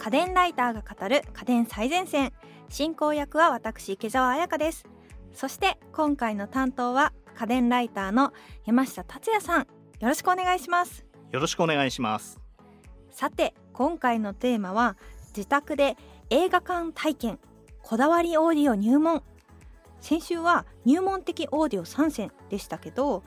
家電ライターが語る家電最前線。進行役は私池澤彩香です。そして今回の担当は家電ライターの山下達也さん。よろしくお願いします。よろしくお願いします。さて今回のテーマは自宅で映画館体験こだわりオーディオ入門。先週は入門的オーディオ参戦でしたけど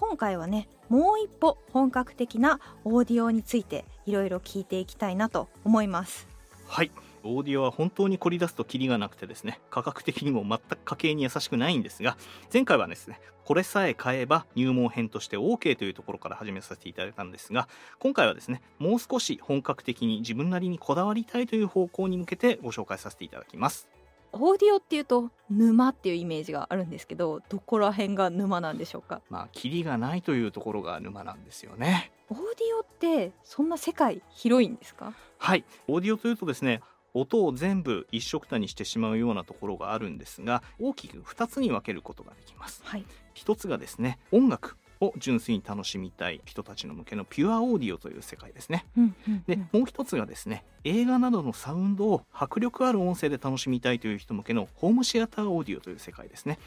今回はねもう一歩本格的なオーディオについていろいろ聞いていきたいなと思います。はい。オーディオは本当に凝り出すとキリがなくてですね価格的にも全く家計に優しくないんですが前回はですねこれさえ買えば入門編として OK というところから始めさせていただいたんですが今回はですねもう少し本格的に自分なりにこだわりたいという方向に向けてご紹介させていただきます。オーディオっていうと沼っていうイメージがあるんですけどどこら辺が沼なんでしょうか？まあキリがないというところが沼なんですよねオーディオってそんな世界広いんですか？はいオーディオというとですね音を全部一緒くたにしてしまうようなところがあるんですが大きく2つに分けることができます、はい、1つがですね音楽を純粋に楽しみたい人たちの向けのピュアオーディオという世界ですね。うんうんうん、でもう一つがですね映画などのサウンドを迫力ある音声で楽しみたいという人向けのホームシアターオーディオという世界ですね。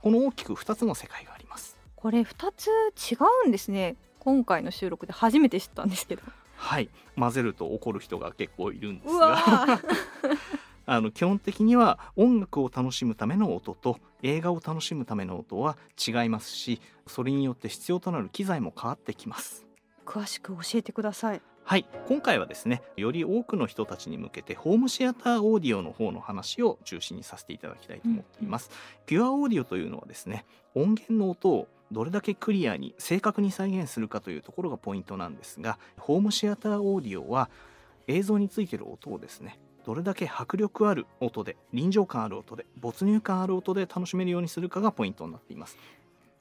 この大きく2つの世界があります。これ2つ違うんですね。今回の収録で初めて知ったんですけど。はい。混ぜると怒る人が結構いるんですが。あの基本的には音楽を楽しむための音と映画を楽しむための音は違いますしそれによって必要となる機材も変わってきます詳しく教えてください。はい。今回はですねより多くの人たちに向けてホームシアターオーディオの方の話を中心にさせていただきたいと思っています、うん、ピュアオーディオというのはですね音源の音をどれだけクリアに正確に再現するかというところがポイントなんですがホームシアターオーディオは映像についている音をですねどれだけ迫力ある音で臨場感ある音で没入感ある音で楽しめるようにするかがポイントになっています。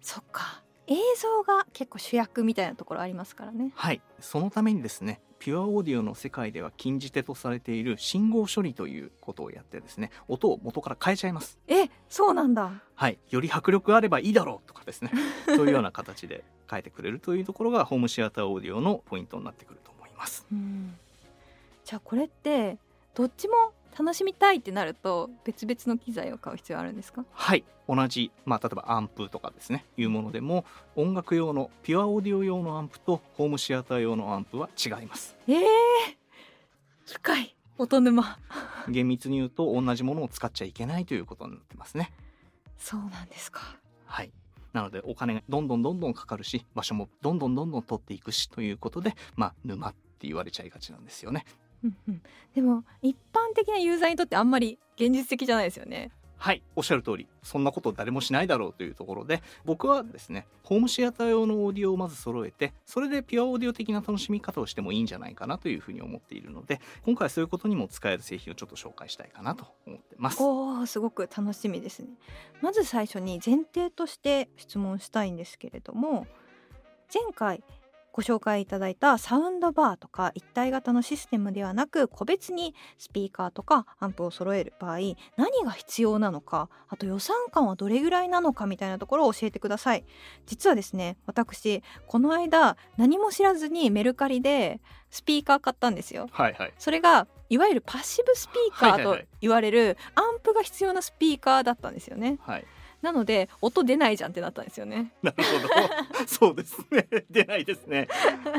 そっか映像が結構主役みたいなところありますからね。はい。そのためにですねピュアオーディオの世界では禁じ手とされている信号処理ということをやってですね音を元から変えちゃいます。えそうなんだ。はい。より迫力あればいいだろうとかですね。そういうような形で変えてくれるというところがホームシアターオーディオのポイントになってくると思います。じゃあこれってどっちも楽しみたいってなると別々の機材を買う必要あるんですか？はい。同じ、まあ、例えばアンプとかですね。いうものでも音楽用のピュアオーディオ用のアンプとホームシアター用のアンプは違います。えー、深い音沼。厳密に言うと同じものを使っちゃいけないということになってますね。そうなんですか。はい。なのでお金がどんどんどんどんかかるし場所もどんどんどんどん取っていくしということでまあ沼って言われちゃいがちなんですよねでも一般的なユーザーにとってあんまり現実的じゃないですよね。はいおっしゃる通り。そんなこと誰もしないだろうというところで僕はですねホームシアター用のオーディオをまず揃えてそれでピュアオーディオ的な楽しみ方をしてもいいんじゃないかなというふうに思っているので今回そういうことにも使える製品をちょっと紹介したいかなと思ってます。おーすごく楽しみですね。まず最初に前提として質問したいんですけれども前回ご紹介いただいたサウンドバーとか一体型のシステムではなく個別にスピーカーとかアンプを揃える場合何が必要なのかあと予算感はどれぐらいなのかみたいなところを教えてください。実はですね私この間何も知らずにメルカリでスピーカー買ったんですよ、はいはい、それがいわゆるパッシブスピーカーと言われるアンプが必要なスピーカーだったんですよね、はいなので音出ないじゃんってなったんですよね。なるほど。そうですね。出ないですね。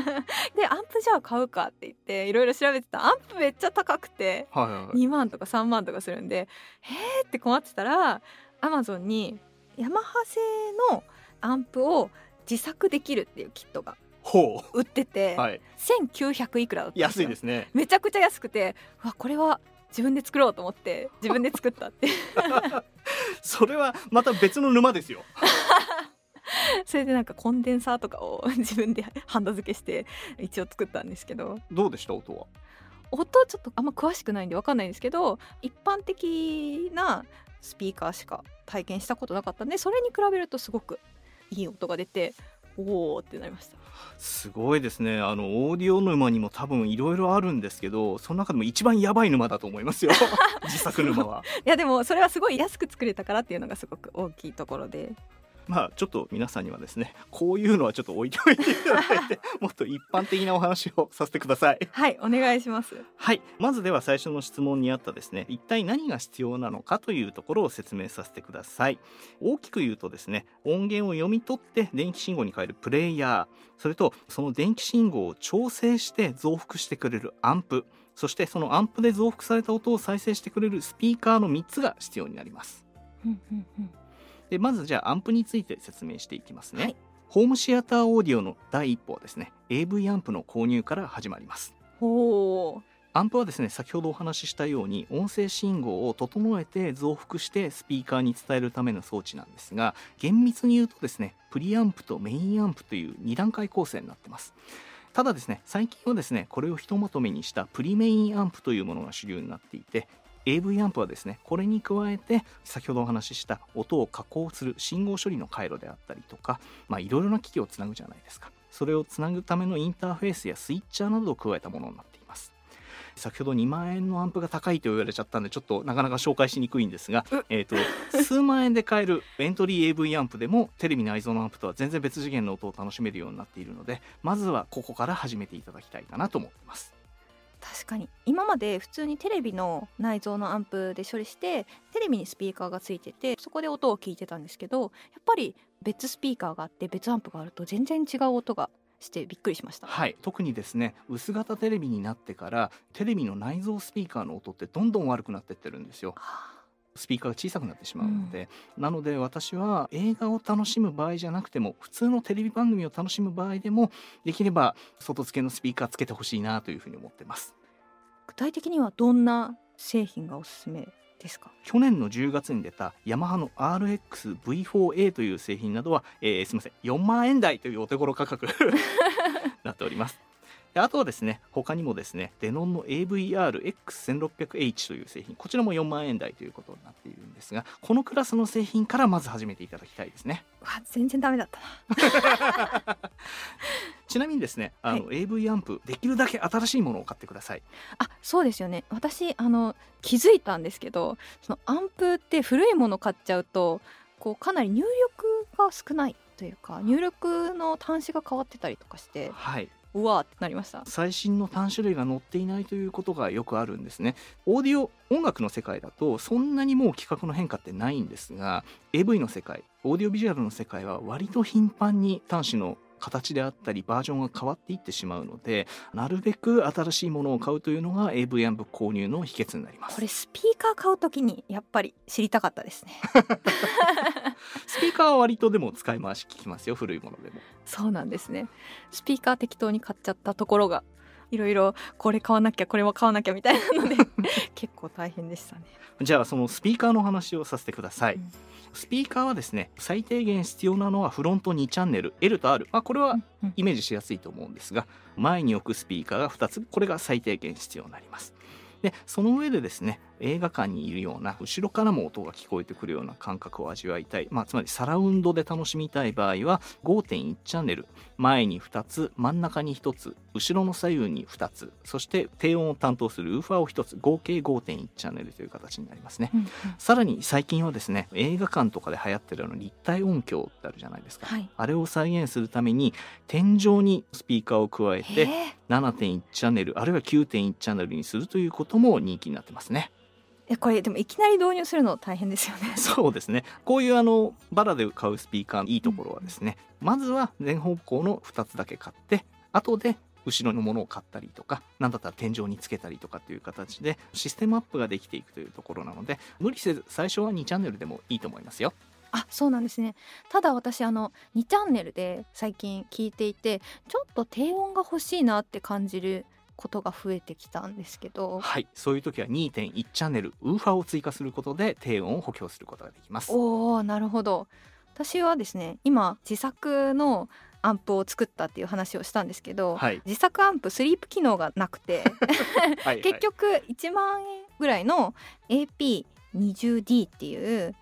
でアンプじゃあ買うかって言っていろいろ調べてた。アンプめっちゃ高くて、はいはい、2万とか3万とかするんでへーって困ってたらアマゾンにヤマハ製のアンプを自作できるっていうキットが売ってて、はい、1900いくらだった安いですね。めちゃくちゃ安くてわこれは自分で作ろうと思って自分で作ったって。それはまた別の沼ですよ。それでなんかコンデンサーとかを 自分でハンダ付けして一応作ったんですけど。どうでした？音は。音ちょっとあんま詳しくないんで分かんないんですけど一般的なスピーカーしか体験したことなかったんでそれに比べるとすごくいい音が出ておおってなりました。すごいですね。あのオーディオ沼にも多分いろいろあるんですけどその中でも一番やばい沼だと思いますよ。自作沼は。いやでもそれはすごい安く作れたからっていうのがすごく大きいところでまあちょっと皆さんにはですねこういうのはちょっと置いておいていただいて もっと一般的なお話をさせてください。はいお願いします。はい。まずでは最初の質問にあったですね一体何が必要なのかというところを説明させてください。大きく言うとですね音源を読み取って電気信号に変えるプレイヤーそれとその電気信号を調整して増幅してくれるアンプそしてそのアンプで増幅された音を再生してくれるスピーカーの3つが必要になります。うんうんうんでまずじゃあアンプについて説明していきますね、はい。ホームシアターオーディオの第一歩はですね。AV アンプの購入から始まります。おーアンプはですね先ほどお話ししたように音声信号を整えて増幅してスピーカーに伝えるための装置なんですが厳密に言うとですねプリアンプとメインアンプという2段階構成になってます。ただですね最近はですねこれをひとまとめにしたプリメインアンプというものが主流になっていて AV アンプはですねこれに加えて先ほどお話しした音を加工する信号処理の回路であったりとかまあいろいろな機器をつなぐじゃないですか。それをつなぐためのインターフェースやスイッチャーなどを加えたものになっています。先ほど2万円のアンプが高いと言われちゃったんでちょっとなかなか紹介しにくいんですが、えー、と数万円で買えるエントリー AV アンプでもテレビ内蔵のアンプとは全然別次元の音を楽しめるようになっているのでまずはここから始めていただきたいかなと思っています確かに。今まで普通にテレビの内蔵のアンプで処理してテレビにスピーカーがついててそこで音を聞いてたんですけどやっぱり別スピーカーがあって別アンプがあると全然違う音がしてびっくりしました。はい。特にですね薄型テレビになってからテレビの内蔵スピーカーの音ってどんどん悪くなってってるんですよ。はスピーカーが小さくなってしまうので、なので私は映画を楽しむ場合じゃなくても普通のテレビ番組を楽しむ場合でもできれば外付けのスピーカーつけてほしいなというふうに思ってます具体的にはどんな製品がおすすめですか？去年の10月に出たヤマハの RXV4A という製品などは、えーすみません4万円台というお手頃価格 なっております。であとはですね他にもですねデノンの AVRX1600H という製品こちらも4万円台ということになっているんですがこのクラスの製品からまず始めていただきたいですね。わ全然ダメだったな。ちなみにですねあの、AV アンプできるだけ新しいものを買ってください。あそうですよね。私あの気づいたんですけどそのアンプって古いもの買っちゃうとこうかなり入力が少ないというか入力の端子が変わってたりとかしてはいうわーってなりました。最新の端子類が載っていないということがよくあるんですね。オーディオ音楽の世界だとそんなにもう企画の変化ってないんですが AV の世界オーディオビジュアルの世界は割と頻繁に端子の形であったりバージョンが変わっていってしまうのでなるべく新しいものを買うというのが AV アンプ購入の秘訣になります。これスピーカー買うときにやっぱり知りたかったですね。スピーカーは割とでも使い回し効きますよ古いものでも。そうなんですね。スピーカー適当に買っちゃったところがいろいろこれ買わなきゃこれも買わなきゃみたいなので 結構大変でしたね。じゃあそのスピーカーの話をさせてください、うん。スピーカーはですね最低限必要なのはフロント2チャンネル L と R、まあ、これはうんイメージしやすいと思うんですが前に置くスピーカーが2つこれが最低限必要になります。でその上でですね映画館にいるような後ろからも音が聞こえてくるような感覚を味わいたい、まあ、つまりサラウンドで楽しみたい場合は5.1チャンネル。前に2つ真ん中に1つ後ろの左右に2つそして低音を担当するウーファーを1つ合計5.1チャンネルという形になりますね。うんうん。さらに最近はですね映画館とかで流行ってるあの立体音響ってあるじゃないですか、はい。あれを再現するために天井にスピーカーを加えへてえ7.1チャンネルあるいは9.1チャンネルにするということも人気になってますねえこれでもいきなり導入するの大変ですよね。そうですね。こういうあのバラで買うスピーカーのいいところはですね、まずは全方向の2つだけ買って後で後ろのものを買ったりとか何だったら天井につけたりとかっていう形でシステムアップができていくというところなので無理せず最初は2チャンネルでもいいと思いますよ。あそうなんですね。ただ私あの2チャンネルで最近聞いていてちょっと低音が欲しいなって感じることが増えてきたんですけど。はい。そういう時は2.1チャンネルウーファーを追加することで低音を補強することができます。おおなるほど。私はですね今自作のアンプを作ったっていう話をしたんですけど、はい。自作アンプスリープ機能がなくて はい結局1万円ぐらいの AP20D っていう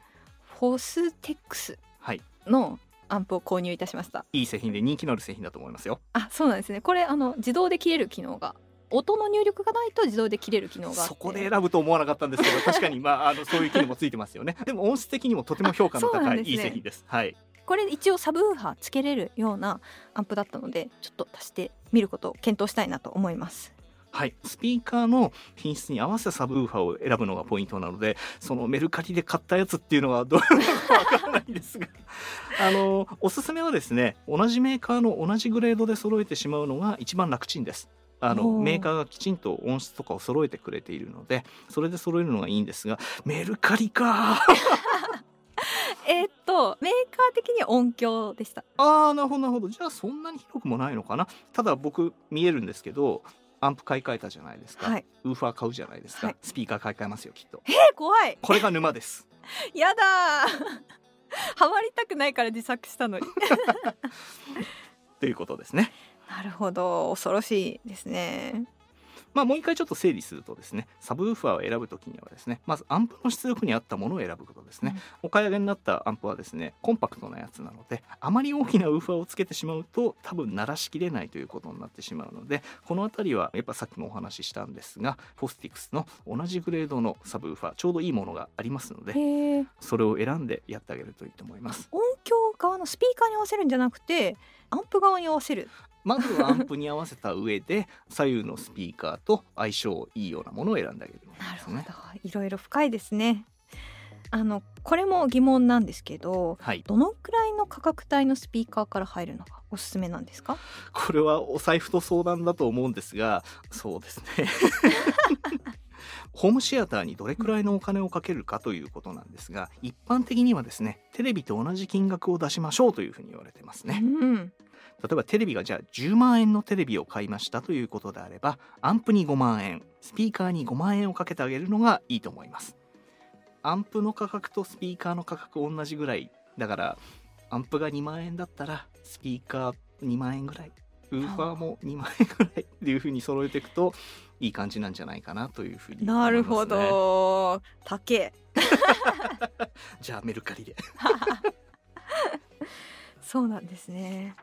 フォステックスはい。のアンプを購入いたしました。いい製品で人気のある製品だと思いますよ。あそうなんですね。これあの自動で切れる機能が音の入力がないと自動で切れる機能があって。そこで選ぶと思わなかったんですけど確かにまあ あのそういう機能もついてますよね。でも音質的にもとても評価の高い、ね。いい製品です。はい。これ一応サブウーハーつけれるようなアンプだったのでちょっと足してみることを検討したいなと思います。はい、スピーカーの品質に合わせたサブウーファーを選ぶのがポイントなのでそのメルカリで買ったやつっていうのがどういうのかわからないんですが。あのおすすめはですね同じメーカーの同じグレードで揃えてしまうのが一番楽ちんです。あのメーカーがきちんと音質とかを揃えてくれているのでそれで揃えるのがいいんですがメルカリか。えーっとメーカー的には音響でした。あーなるほどなるほど。じゃあそんなに広くもないのかな。ただ僕見えるんですけどアンプ買い替えたじゃないですか、はい。ウーファー買うじゃないですか、はい。スピーカー買い替えますよきっと。えー、怖い。これが沼です。やだー。ハマりたくないから自作したのに。ということですねなるほど。恐ろしいですね。まあもう一回ちょっと整理するとですねサブウーファーを選ぶときにはですねまずアンプの出力に合ったものを選ぶことですね、お買い上げになったアンプはですねコンパクトなやつなのであまり大きなウーファーをつけてしまうと多分鳴らしきれないということになってしまうのでこの辺りはやっぱさっきもお話ししたんですが Fostex の同じグレードのサブウーファーちょうどいいものがありますのでそれを選んでやってあげるといいと思います。音響側のスピーカーに合わせるんじゃなくてアンプ側に合わせるまずはアンプに合わせた上で左右のスピーカーと相性いいようなものを選んであげる。んですねいろいろ深いですね。あのこれも疑問なんですけどはい。どのくらいの価格帯のスピーカーから入るのがおすすめなんですか？これはお財布と相談だと思うんですがそうですね。ホームシアターにどれくらいのお金をかけるかということなんですが一般的にはですねテレビと同じ金額を出しましょうというふうに言われてますね。うん例えばテレビがじゃあ10万円のテレビを買いましたということであればアンプに5万円スピーカーに5万円をかけてあげるのがいいと思います。アンプの価格とスピーカーの価格同じぐらいだからアンプが2万円だったらスピーカー2万円ぐらいウーファーも2万円ぐらいっていうふうに揃えていくといい感じなんじゃないかなというふうに思います、ね、なるほど。高え じゃあメルカリで。そうなんですね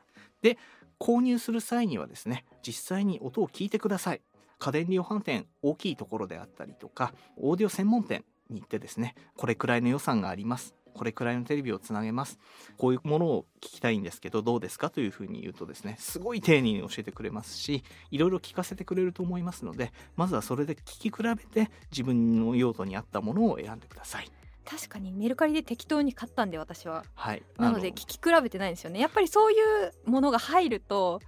で購入する際にはですね実際に音を聞いてください。家電量販店大きいところであったりとかオーディオ専門店に行ってですねこれくらいの予算があります。これくらいのテレビをつなげます。こういうものを聞きたいんですけどどうですかというふうに言うとですねすごい丁寧に教えてくれますしいろいろ聞かせてくれると思いますのでまずはそれで聞き比べて自分の用途に合ったものを選んでください。確かにメルカリで適当に買ったんで私は。はい。なのであ聞き比べてないんですよね。やっぱりそういうものが入ると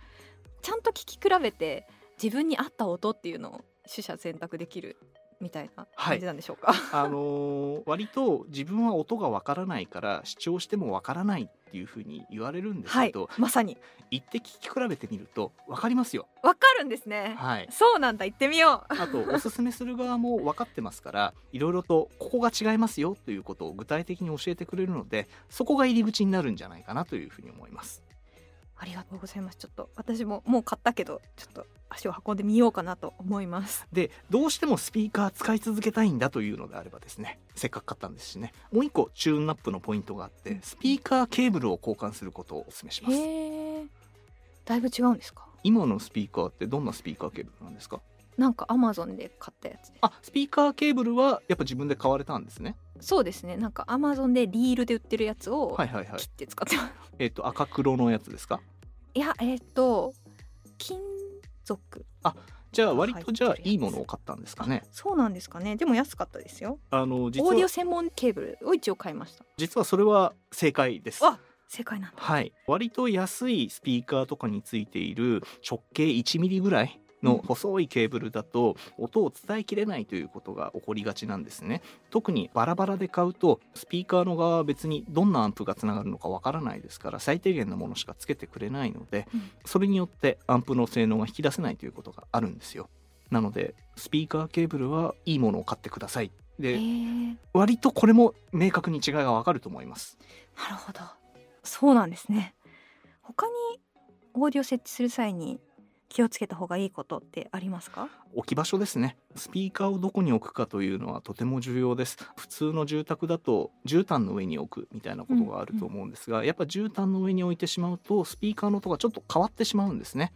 ちゃんと聞き比べて自分に合った音っていうのを取捨選択できるみたいな感じなんでしょうか、あのー割と自分は音がわからないから視聴してもわからないっていうふうに言われるんですはいけど、まさに行って聞き比べてみるとわかりますよ。わかるんですねはい。そうなんだ行ってみようあとおすすめする側も分かってますからいろいろとここが違いますよということを具体的に教えてくれるのでそこが入り口になるんじゃないかなというふうに思います。ありがとうございます。ちょっと私ももう買ったけどちょっと足を運んでみようかなと思います。でどうしてもスピーカー使い続けたいんだというのであればですねせっかく買ったんですしね。もう一個チューンナップのポイントがあってスピーカーケーブルを交換することをお勧めします。だいぶ違うんですか？今のスピーカーってどんなスピーカーケーブルなんですか？なんかアマゾンで買ったやつで。あスピーカーケーブルはやっぱ自分で買われたんですね。そうですね。なんかアマゾンでリールで売ってるやつをはいはいはい。切って使ってます、えっ、と赤黒のやつですか？い、やえっ、と金属。じゃあ割とじゃあいいものを買ったんですかね。そうなんですかね。でも安かったですよ。あの実オーディオは専門ケーブルを一応買いました。実はそれは正解です。あ正解なんだ。はい。割と安いスピーカーとかについている直径1ミリぐらいの細いケーブルだと音を伝えきれないということが起こりがちなんですね。特にバラバラで買うとスピーカーの側は別にどんなアンプがつながるのかわからないですから最低限のものしかつけてくれないのでうん。それによってアンプの性能が引き出せないということがあるんですよ。なのでスピーカーケーブルはいいものを買ってください。へで割とこれも明確に違いがわかると思います。るほど。そうなんですね。他にオーディオ設置する際に気をつけた方がいいことってありますか？置き場所ですね。スピーカーをどこに置くかというのはとても重要です。普通の住宅だと絨毯の上に置くみたいなことがあると思うんですが、やっぱ絨毯の上に置いてしまうとスピーカーの音がちょっと変わってしまうんですね。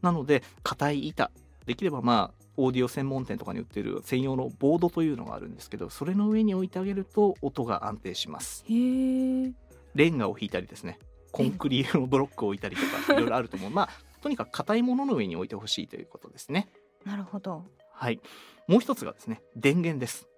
なので硬い板。できればまあオーディオ専門店とかに売ってる専用のボードというのがあるんですけどそれの上に置いてあげると音が安定します。レンガを引いたりですね。コンクリのブロックを置いたりとかいろいろあると思う。まあとにかく硬いものの上に置いてほしいということですね。なるほど。はい。もう一つがですね電源です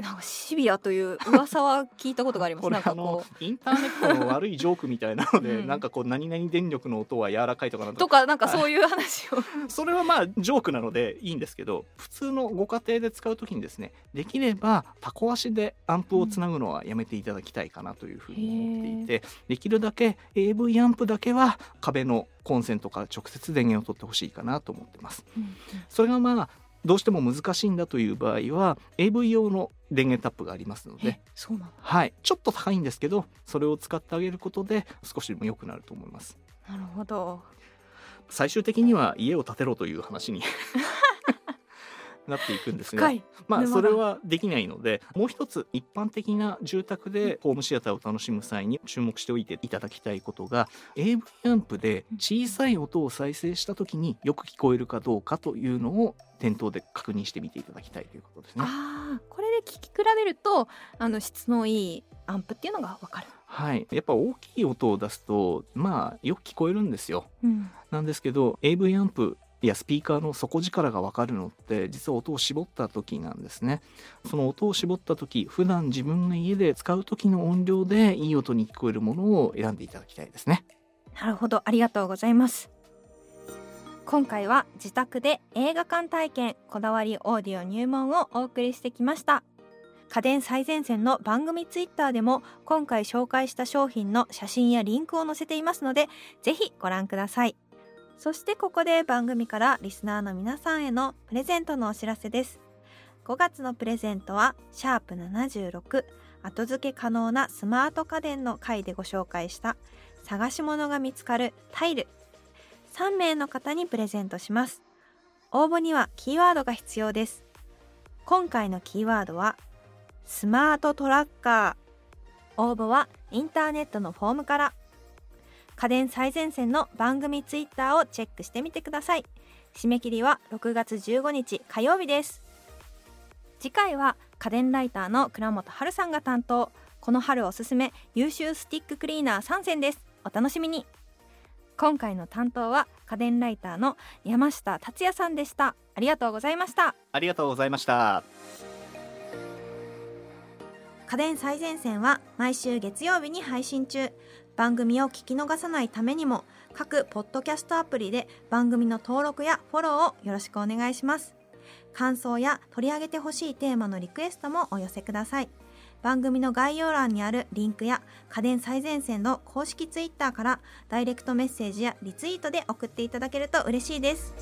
なんかシビアという噂は聞いたことがあります。なんかこインターネットの悪いジョークみたいなので、うん。なんかこう何々電力の音は柔らかいとかなんとかなんかそういう話を。それはまあジョークなのでいいんですけど普通のご家庭で使う時にですねできればタコ足でアンプをつなぐのはやめていただきたいかなというふうに思っていて、できるだけ AV アンプだけは壁のコンセントから直接電源を取ってほしいかなと思ってます。それがまあどうしても難しいんだという場合は AV 用の電源タップがありますのえで、そうなんだはい、ちょっと高いんですけどそれを使ってあげることで少しでも良くなると思います。なるほど。最終的には家を建てろという話に なっていくんですがまあそれはできないのでもう一つ一般的な住宅でホームシアターを楽しむ際に注目しておいていただきたいことが AV アンプで小さい音を再生した時によく聞こえるかどうかというのを店頭で確認してみていただきたいということですね。ああこれで聞き比べるとあの質のいいアンプっていうのがわかる、はい、やっぱ大きい音を出すとまあよく聞こえるんですよ。うん、なんですけど AV アンプやスピーカーの底力が分かるのって実は音を絞った時なんですね。その音を絞った時普段自分が家で使う時の音量でいい音に聞こえるものを選んでいただきたいですね。なるほど。ありがとうございます今回は自宅で映画館体験こだわりオーディオ入門をお送りしてきました。家電最前線の番組ツイッターでも今回紹介した商品の写真やリンクを載せていますのでぜひご覧ください。そしてここで番組からリスナーの皆さんへのプレゼントのお知らせです。5月のプレゼントはシャープ76後付け可能なスマート家電の回でご紹介した探し物が見つかるタイル3名の方にプレゼントします。応募にはキーワードが必要です。今回のキーワードはスマートトラッカー。応募はインターネットのフォームから。家電最前線の番組ツイッターをチェックしてみてください。締め切りは6月15日火曜日です。次回は家電ライターの倉本春さんが担当。この春おすすめ優秀スティッククリーナー3選です。お楽しみに。今回の担当は家電ライターの山下達也さんでした。ありがとうございました。ありがとうございました。家電最前線は毎週月曜日に配信中。番組を聞き逃さないためにも各ポッドキャストアプリで番組の登録やフォローをよろしくお願いします。感想や取り上げてほしいテーマのリクエストもお寄せください番組の概要欄にあるリンクや家電最前線の公式ツイッターからダイレクトメッセージやリツイートで送っていただけると嬉しいです。